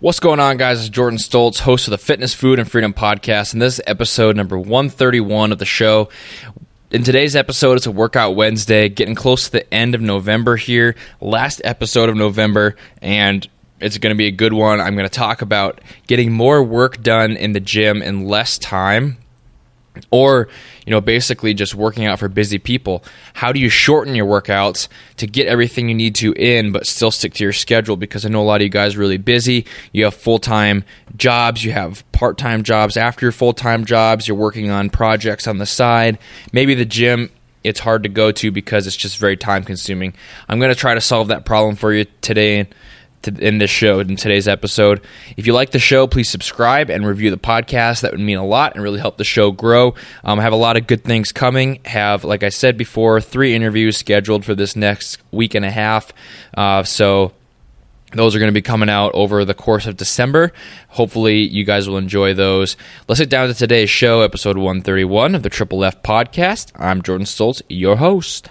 What's going on, guys? It's Jordan Stoltz, host of the Fitness, Food, and Freedom podcast, and this is episode number 131 of the show. In today's episode, it's a Workout Wednesday, getting close to the end of November here, last episode of November, and it's going to be a good one. I'm going to talk about getting more work done in the gym in less time or you know basically just working out for busy people. How do you shorten your workouts to get everything you need to in but still stick to your schedule? Because i know a lot of you guys are really busy. You have full-time jobs. You have part-time jobs. After your full-time jobs you're working on projects on the side. Maybe the gym it's hard to go to because it's just very time consuming i'm going to try to solve that problem for you today to, in this show in today's episode. If you like the show, please subscribe and review the podcast. That would mean a lot and really help the show grow. Um, I have a lot of good things coming. Have, like I said before, three interviews scheduled for this next week and a half. Uh, so those are going to be coming out over the course of December. Hopefully, you guys will enjoy those. Let's get down to today's show, episode 131 of the Triple F Podcast. I'm Jordan Stoltz, your host.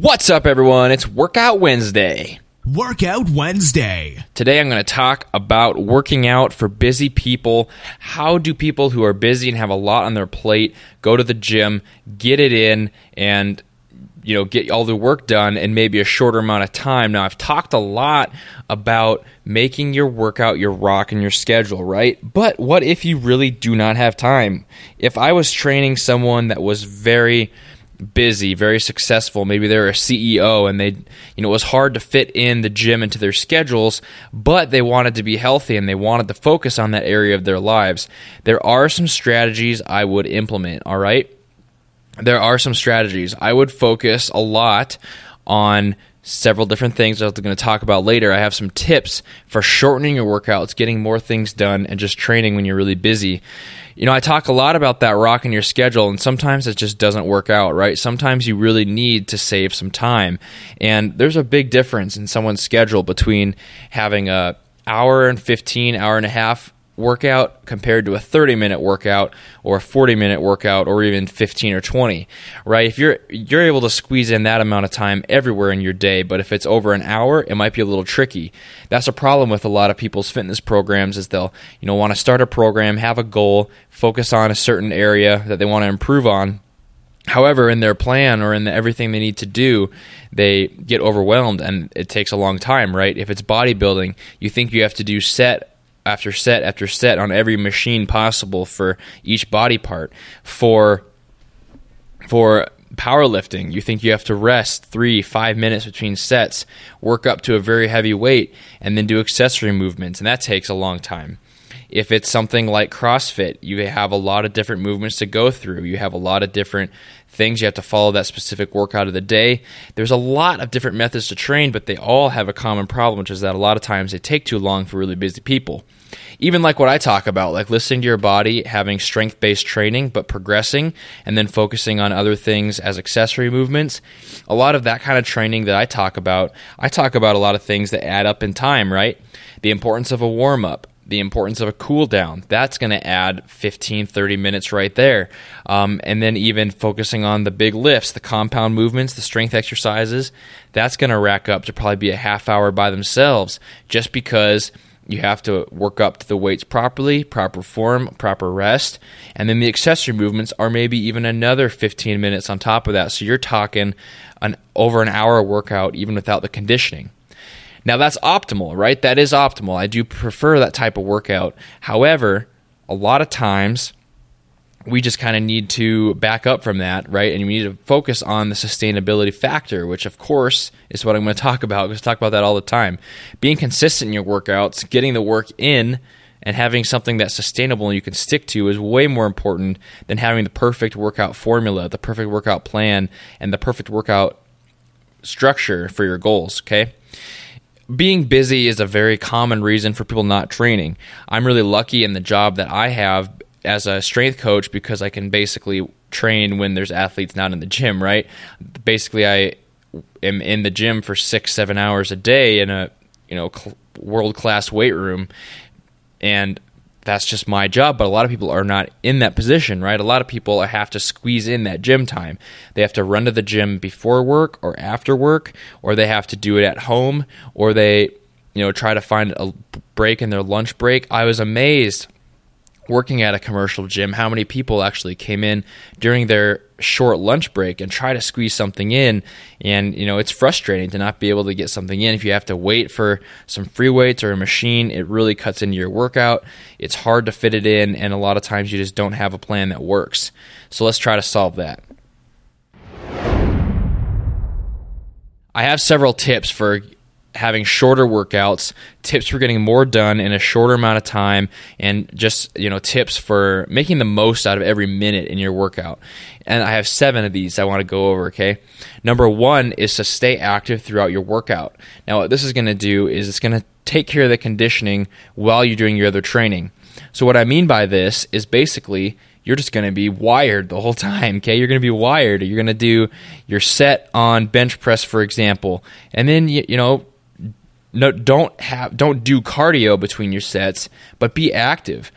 What's up, everyone? It's Workout Wednesday. Workout Wednesday. Today, I'm going to talk about working out for busy people. How do people who are busy and have a lot on their plate go to the gym, get it in, and you know get all the work done in maybe a shorter amount of time now i've talked a lot about making your workout your rock and your schedule right but what if you really do not have time if i was training someone that was very busy, very successful. Maybe they're a CEO and they, you know, it was hard to fit in the gym into their schedules, but they wanted to be healthy and they wanted to focus on that area of their lives. There are some strategies I would implement, all right? There are some strategies. I would focus a lot on several different things I'm going to talk about later. I have some tips for shortening your workouts, getting more things done, and just training when you're really busy. You know, I talk a lot about that rocking your schedule, and sometimes it just doesn't work out, right? Sometimes you really need to save some time. And there's a big difference in someone's schedule between having a hour and 15, hour and a half workout compared to a 30 minute workout or a 40 minute workout or even 15 or 20 right? If you're you're able to squeeze in that amount of time everywhere in your day but if it's over an hour it might be a little tricky. That's a problem with a lot of people's fitness programs is they'll you know want to start a program have a goal focus on a certain area that they want to improve on. However, in their plan or in the, everything they need to do, they get overwhelmed and it takes a long time, right? If it's bodybuilding, you think you have to do set after set after set on every machine possible for each body part. For for powerlifting, you think you have to rest three, five minutes between sets, work up to a very heavy weight, and then do accessory movements, and that takes a long time. If it's something like CrossFit, you have a lot of different movements to go through. You have a lot of different things you have to follow that specific workout of the day. There's a lot of different methods to train, but they all have a common problem, which is that a lot of times they take too long for really busy people even like what I talk about, like listening to your body, having strength based training, but progressing and then focusing on other things as accessory movements. A lot of that kind of training that I talk about, I talk about a lot of things that add up in time, right? The importance of a warm up, the importance of a cool down. That's going to add 15, 30 minutes right there. Um, and then even focusing on the big lifts, the compound movements, the strength exercises, that's going to rack up to probably be a half hour by themselves just because you have to work up to the weights properly, proper form, proper rest. And then the accessory movements are maybe even another 15 minutes on top of that. So you're talking an over an hour workout even without the conditioning. Now that's optimal, right? That is optimal. I do prefer that type of workout. However, a lot of times we just kind of need to back up from that, right? And we need to focus on the sustainability factor, which of course is what I'm going to talk about. To talk about that all the time. Being consistent in your workouts, getting the work in, and having something that's sustainable and you can stick to is way more important than having the perfect workout formula, the perfect workout plan, and the perfect workout structure for your goals, okay? being busy is a very common reason for people not training. I'm really lucky in the job that I have as a strength coach because I can basically train when there's athletes not in the gym, right? Basically, I am in the gym for six, seven hours a day in a you know cl- world class weight room, and that's just my job. But a lot of people are not in that position, right? A lot of people have to squeeze in that gym time. They have to run to the gym before work or after work, or they have to do it at home, or they you know try to find a break in their lunch break. I was amazed working at a commercial gym how many people actually came in during their short lunch break and try to squeeze something in. And you know it's frustrating to not be able to get something in. If you have to wait for some free weights or a machine it really cuts into your workout. It's hard to fit it in and a lot of times you just don't have a plan that works. So let's try to solve that. I have several tips for having shorter workouts, tips for getting more done in a shorter amount of time, and just you know tips for making the most out of every minute in your workout. And I have seven of these I want to go over. Okay, number one is to stay active throughout your workout. Now, what this is going to do is it's going to take care of the conditioning while you're doing your other training. So, what I mean by this is basically you're just going to be wired the whole time. Okay, you're going to be wired. You're going to do your set on bench press, for example, and then you, you know no, don't have don't do cardio between your sets, but be active.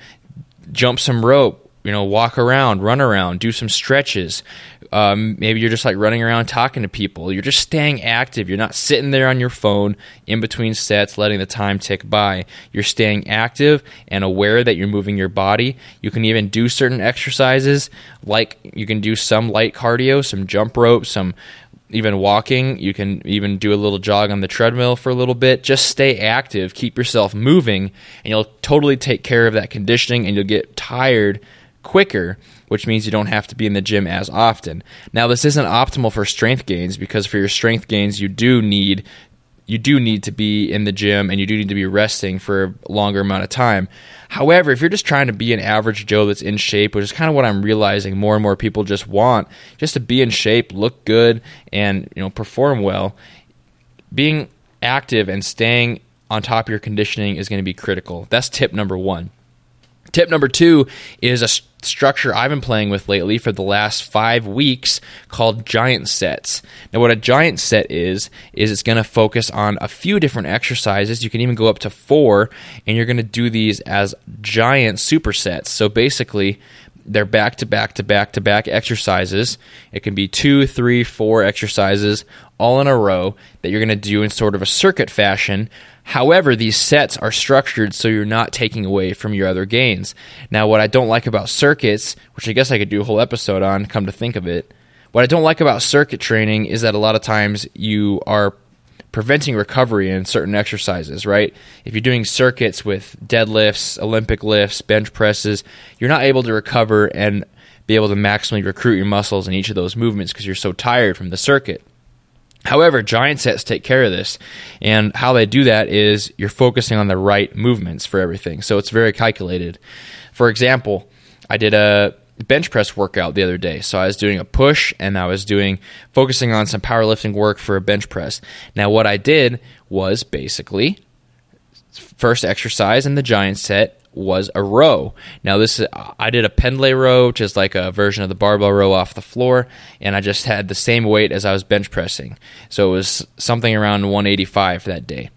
Jump some rope, you know, walk around, run around, do some stretches. Um, maybe you're just like running around talking to people. You're just staying active. You're not sitting there on your phone in between sets, letting the time tick by. You're staying active and aware that you're moving your body. You can even do certain exercises, like you can do some light cardio, some jump rope, some even walking. You can even do a little jog on the treadmill for a little bit. Just stay active, keep yourself moving, and you'll totally take care of that conditioning and you'll get tired quicker, which means you don't have to be in the gym as often. Now, this isn't optimal for strength gains because for your strength gains, you do need you do need to be in the gym and you do need to be resting for a longer amount of time. However, if you're just trying to be an average Joe that's in shape, which is kind of what I'm realizing more and more people just want, just to be in shape, look good, and you know perform well, being active and staying on top of your conditioning is going to be critical. That's tip number one. Tip number two is a structure I've been playing with lately for the last five weeks called giant sets. Now, what a giant set is, is it's going to focus on a few different exercises. You can even go up to four, and you're going to do these as giant supersets. So basically, they're back to back to back to back exercises. It can be two, three, four exercises all in a row that you're going to do in sort of a circuit fashion However, these sets are structured so you're not taking away from your other gains. Now, what I don't like about circuits, which I guess I could do a whole episode on, come to think of it, what I don't like about circuit training is that a lot of times you are preventing recovery in certain exercises, right? If you're doing circuits with deadlifts, Olympic lifts, bench presses, you're not able to recover and be able to maximally recruit your muscles in each of those movements because you're so tired from the circuit. However, giant sets take care of this. And how they do that is you're focusing on the right movements for everything. So it's very calculated. For example, I did a bench press workout the other day. So I was doing a push and I was doing focusing on some powerlifting work for a bench press. Now what I did was basically first exercise in the giant set was a row. Now this is, I did a pendlay row, which is like a version of the barbell row off the floor, and I just had the same weight as I was bench pressing. So it was something around 185 for that day.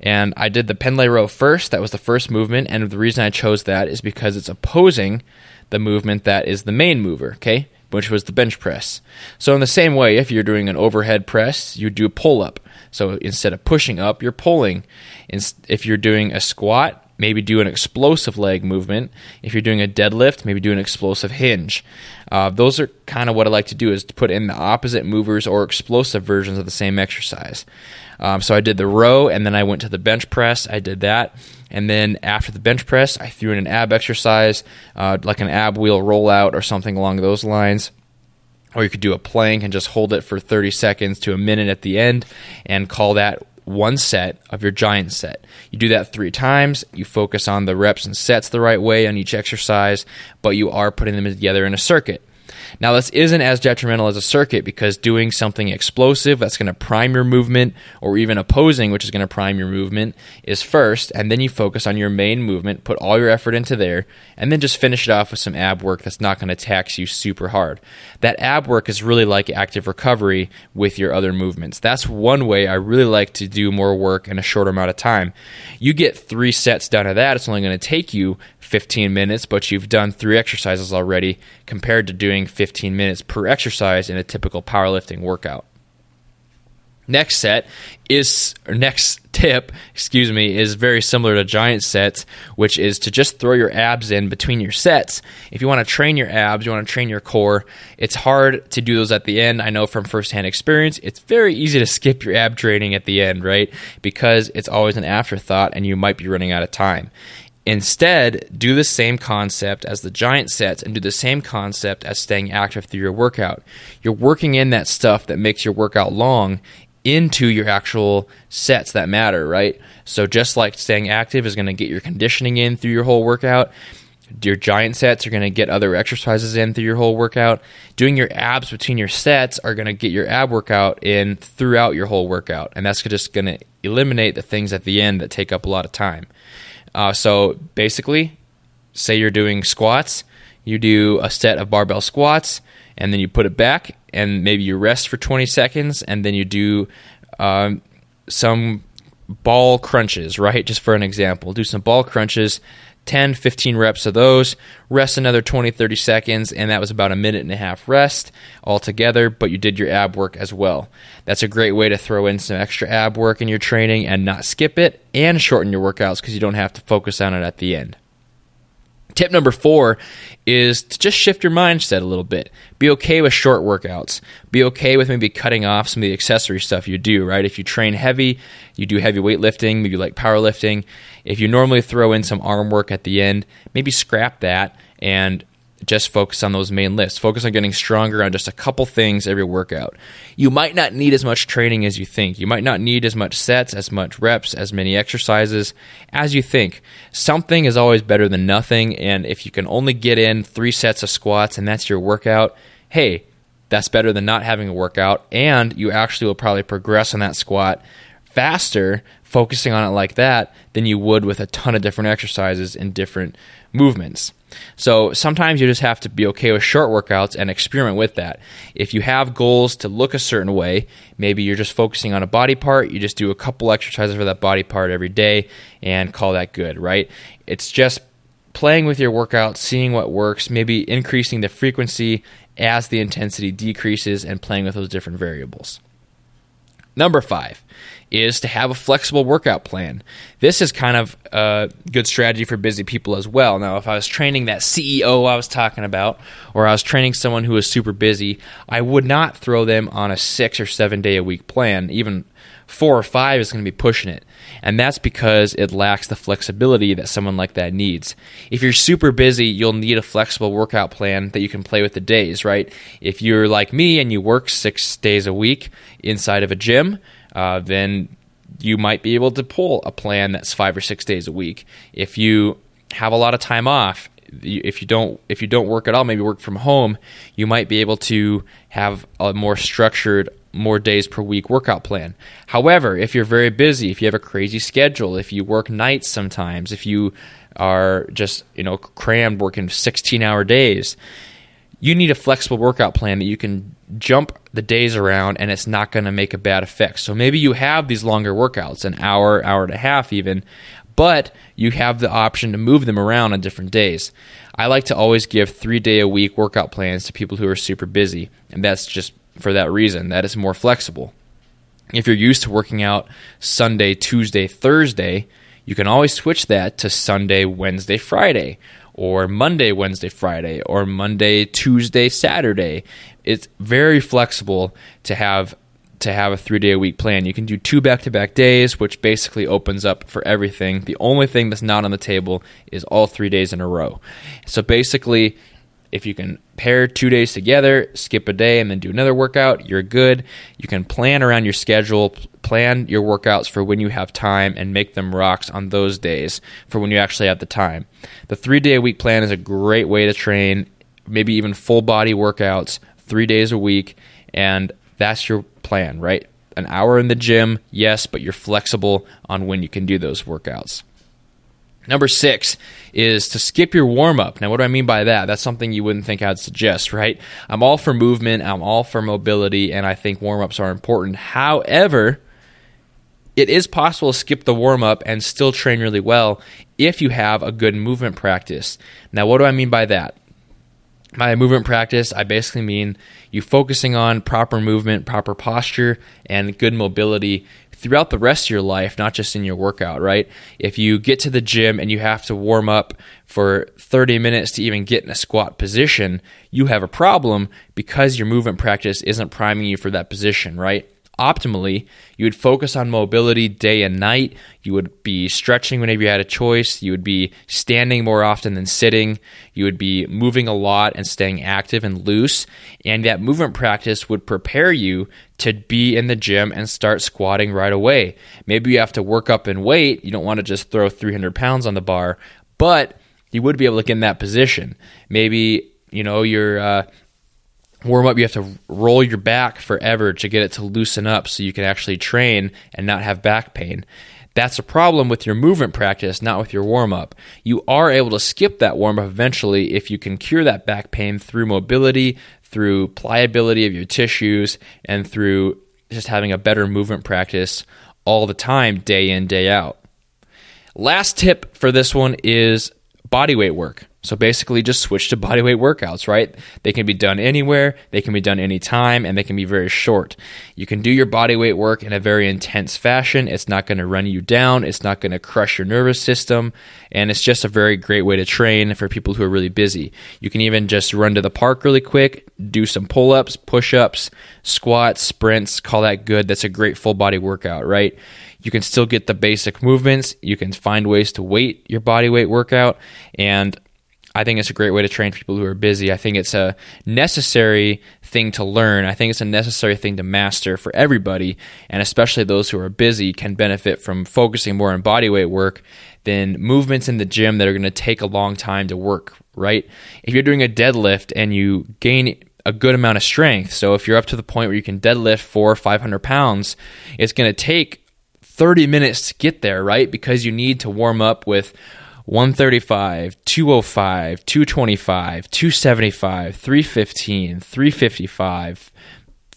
And I did the pendlay row first. That was the first movement, and the reason I chose that is because it's opposing the movement that is the main mover. Okay, which was the bench press. So in the same way, if you're doing an overhead press, you do pull up. So instead of pushing up, you're pulling. If you're doing a squat, maybe do an explosive leg movement. If you're doing a deadlift, maybe do an explosive hinge. Uh, those are kind of what I like to do is to put in the opposite movers or explosive versions of the same exercise. Um, so I did the row and then I went to the bench press. I did that. And then after the bench press, I threw in an ab exercise, uh, like an ab wheel rollout or something along those lines. Or you could do a plank and just hold it for 30 seconds to a minute at the end and call that one set of your giant set. You do that three times. You focus on the reps and sets the right way on each exercise, but you are putting them together in a circuit. Now, this isn't as detrimental as a circuit because doing something explosive that's going to prime your movement, or even opposing, which is going to prime your movement, is first, and then you focus on your main movement, put all your effort into there, and then just finish it off with some ab work that's not going to tax you super hard. That ab work is really like active recovery with your other movements. That's one way I really like to do more work in a shorter amount of time. You get three sets done of that, it's only going to take you 15 minutes, but you've done three exercises already compared to doing 15 minutes per exercise in a typical powerlifting workout. Next set is next tip, excuse me, is very similar to giant sets, which is to just throw your abs in between your sets. If you want to train your abs, you want to train your core, it's hard to do those at the end. I know from firsthand experience, it's very easy to skip your ab training at the end, right? Because it's always an afterthought and you might be running out of time. Instead, do the same concept as the giant sets and do the same concept as staying active through your workout. You're working in that stuff that makes your workout long into your actual sets that matter, right? So just like staying active is going to get your conditioning in through your whole workout, your giant sets are going to get other exercises in through your whole workout. Doing your abs between your sets are going to get your ab workout in throughout your whole workout, and that's just going to eliminate the things at the end that take up a lot of time. Uh, so basically, say you're doing squats, you do a set of barbell squats, and then you put it back, and maybe you rest for 20 seconds, and then you do um, some ball crunches, right? Just for an example, do some ball crunches. 10, 15 reps of those, rest another 20, 30 seconds, and that was about a minute and a half rest altogether, but you did your ab work as well. That's a great way to throw in some extra ab work in your training and not skip it and shorten your workouts because you don't have to focus on it at the end. Tip number four is to just shift your mindset a little bit. Be okay with short workouts. Be okay with maybe cutting off some of the accessory stuff you do, right? If you train heavy, you do heavy weightlifting, maybe like powerlifting. If you normally throw in some arm work at the end, maybe scrap that and just focus on those main lifts. Focus on getting stronger on just a couple things every workout. You might not need as much training as you think. You might not need as much sets, as much reps, as many exercises as you think. Something is always better than nothing, and if you can only get in three sets of squats and that's your workout, hey, that's better than not having a workout, and you actually will probably progress on that squat faster focusing on it like that than you would with a ton of different exercises and different movements. So sometimes you just have to be okay with short workouts and experiment with that. If you have goals to look a certain way, maybe you're just focusing on a body part, you just do a couple exercises for that body part every day and call that good, right? It's just playing with your workout, seeing what works, maybe increasing the frequency as the intensity decreases and playing with those different variables. Number five is to have a flexible workout plan. This is kind of a good strategy for busy people as well. Now, if I was training that CEO I was talking about, or I was training someone who is super busy, I would not throw them on a six or seven day a week plan. Even four or five is going to be pushing it. And that's because it lacks the flexibility that someone like that needs. If you're super busy, you'll need a flexible workout plan that you can play with the days, right? If you're like me and you work six days a week inside of a gym, uh, then you might be able to pull a plan that's five or six days a week. If you have a lot of time off, if you don't if you don't work at all, maybe work from home, you might be able to have a more structured more days per week workout plan. However, if you're very busy, if you have a crazy schedule, if you work nights sometimes, if you are just, you know, crammed working 16-hour days, you need a flexible workout plan that you can jump the days around and it's not going to make a bad effect. So maybe you have these longer workouts, an hour, hour and a half even, but you have the option to move them around on different days. I like to always give three day a week workout plans to people who are super busy, and that's just for that reason. That is more flexible. If you're used to working out Sunday, Tuesday, Thursday, you can always switch that to Sunday, Wednesday, Friday, or Monday, Wednesday, Friday, or Monday, Tuesday, Saturday. It's very flexible to have to have a three day a week plan. You can do two back to back days, which basically opens up for everything. The only thing that's not on the table is all three days in a row. So basically, if you can pair two days together, skip a day, and then do another workout, you're good. You can plan around your schedule, plan your workouts for when you have time, and make them rocks on those days for when you actually have the time. The three day a week plan is a great way to train maybe even full body workouts three days a week. And that's your plan, right? An hour in the gym, yes, but you're flexible on when you can do those workouts. Number six is to skip your warm up. Now, what do I mean by that? That's something you wouldn't think I'd suggest, right? I'm all for movement, I'm all for mobility, and I think warm ups are important. However, it is possible to skip the warm up and still train really well if you have a good movement practice. Now, what do I mean by that? By movement practice, I basically mean you focusing on proper movement, proper posture, and good mobility throughout the rest of your life, not just in your workout, right? If you get to the gym and you have to warm up for 30 minutes to even get in a squat position, you have a problem because your movement practice isn't priming you for that position, right? Optimally, you would focus on mobility day and night. You would be stretching whenever you had a choice. You would be standing more often than sitting. You would be moving a lot and staying active and loose. And that movement practice would prepare you to be in the gym and start squatting right away. Maybe you have to work up in weight. You don't want to just throw 300 pounds on the bar, but you would be able to get in that position. Maybe you know you're uh, warm up, you have to roll your back forever to get it to loosen up so you can actually train and not have back pain. That's a problem with your movement practice, not with your warm up. You are able to skip that warm up eventually if you can cure that back pain through mobility, through pliability of your tissues, and through just having a better movement practice all the time, day in, day out. Last tip for this one is body weight work. So basically, just switch to bodyweight workouts, right? They can be done anywhere, they can be done anytime, and they can be very short. You can do your bodyweight work in a very intense fashion. It's not going to run you down, it's not going to crush your nervous system, and it's just a very great way to train for people who are really busy. You can even just run to the park really quick, do some pull ups, push ups, squats, sprints, call that good. That's a great full body workout, right? You can still get the basic movements. You can find ways to weight your body weight workout. And I think it's a great way to train people who are busy. I think it's a necessary thing to learn. I think it's a necessary thing to master for everybody, and especially those who are busy can benefit from focusing more on bodyweight work than movements in the gym that are going to take a long time to work, right? If you're doing a deadlift and you gain a good amount of strength, so if you're up to the point where you can deadlift four or 500 pounds, it's going to take 30 minutes to get there, right? Because you need to warm up with 135, 205, 225, 275, 315, 355,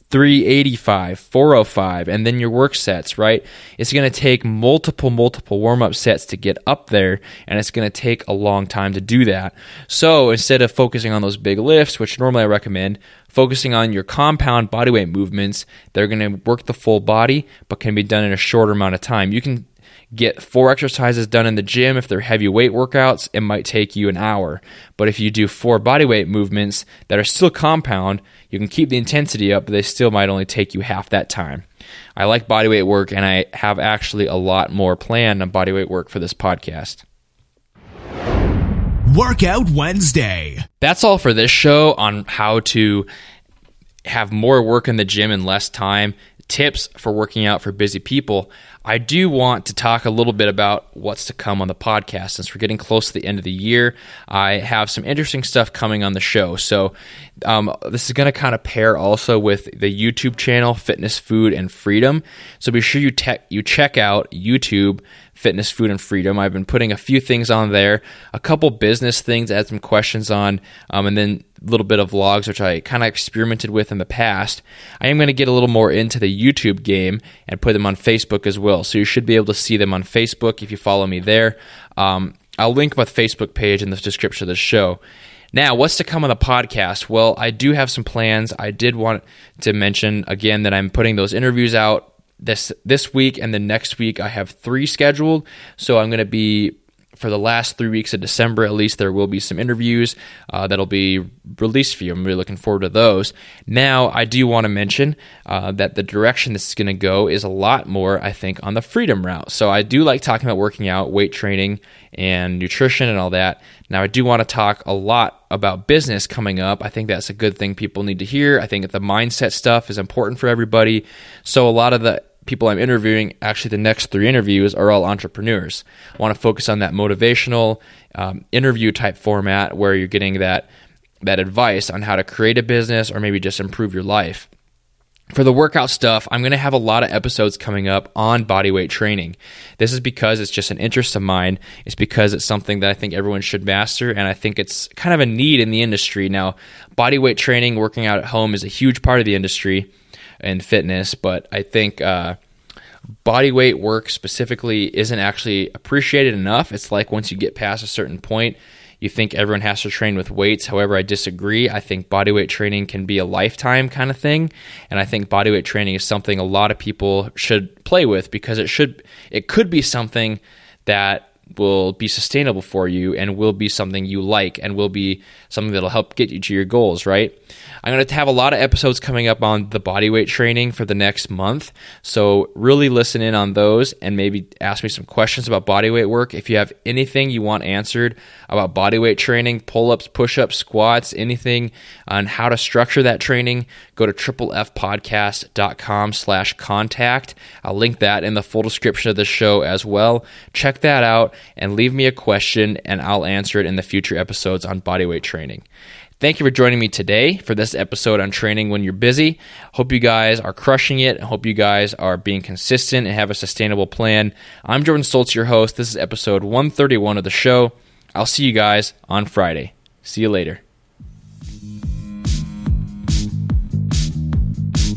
385, 405, and then your work sets, right? It's going to take multiple, multiple warm up sets to get up there, and it's going to take a long time to do that. So instead of focusing on those big lifts, which normally I recommend, focusing on your compound bodyweight movements that are going to work the full body but can be done in a shorter amount of time. You can get four exercises done in the gym. If they're heavy weight workouts, it might take you an hour. But if you do four body weight movements that are still compound, you can keep the intensity up, but they still might only take you half that time. I like body weight work, and I have actually a lot more planned on body weight work for this podcast. Workout Wednesday. That's all for this show on how to have more work in the gym in less time, tips for working out for busy people. I do want to talk a little bit about what's to come on the podcast since we're getting close to the end of the year. I have some interesting stuff coming on the show. So, um, this is going to kind of pair also with the YouTube channel Fitness, Food, and Freedom. So, be sure you, te- you check out YouTube fitness, food, and freedom. I've been putting a few things on there, a couple business things, add some questions on, um, and then a little bit of vlogs, which I kind of experimented with in the past. I am going to get a little more into the YouTube game and put them on Facebook as well. So you should be able to see them on Facebook if you follow me there. Um, I'll link my Facebook page in the description of the show. Now, what's to come on the podcast? Well, I do have some plans. I did want to mention again that I'm putting those interviews out this this week and the next week I have three scheduled. So I'm going to be for the last three weeks of December, at least, there will be some interviews uh, that'll be released for you. I'm really looking forward to those. Now, I do want to mention uh, that the direction this is going to go is a lot more, I think, on the freedom route. So, I do like talking about working out, weight training, and nutrition and all that. Now, I do want to talk a lot about business coming up. I think that's a good thing people need to hear. I think the mindset stuff is important for everybody. So, a lot of the people I'm interviewing, actually, the next three interviews are all entrepreneurs. I want to focus on that motivational um, interview type format where you're getting that that advice on how to create a business or maybe just improve your life. For the workout stuff, I'm going to have a lot of episodes coming up on bodyweight training. This is because it's just an interest of mine. It's because it's something that I think everyone should master, and I think it's kind of a need in the industry. Now, bodyweight training, working out at home, is a huge part of the industry and fitness, but I think uh, bodyweight work specifically isn't actually appreciated enough. It's like once you get past a certain point, you think everyone has to train with weights. However, I disagree. I think bodyweight training can be a lifetime kind of thing, and I think bodyweight training is something a lot of people should play with because it should it could be something that will be sustainable for you and will be something you like and will be something that'll help get you to your goals, right? I'm going to have a lot of episodes coming up on the bodyweight training for the next month. So, really listen in on those and maybe ask me some questions about bodyweight work. If you have anything you want answered about bodyweight training, pull ups, push ups, squats, anything on how to structure that training, go to triplefpodcast.com slash contact. I'll link that in the full description of the show as well. Check that out and leave me a question, and I'll answer it in the future episodes on bodyweight training. Thank you for joining me today for this episode on training when you're busy. Hope you guys are crushing it. Hope you guys are being consistent and have a sustainable plan. I'm Jordan Stoltz, your host. This is episode 131 of the show. I'll see you guys on Friday. See you later.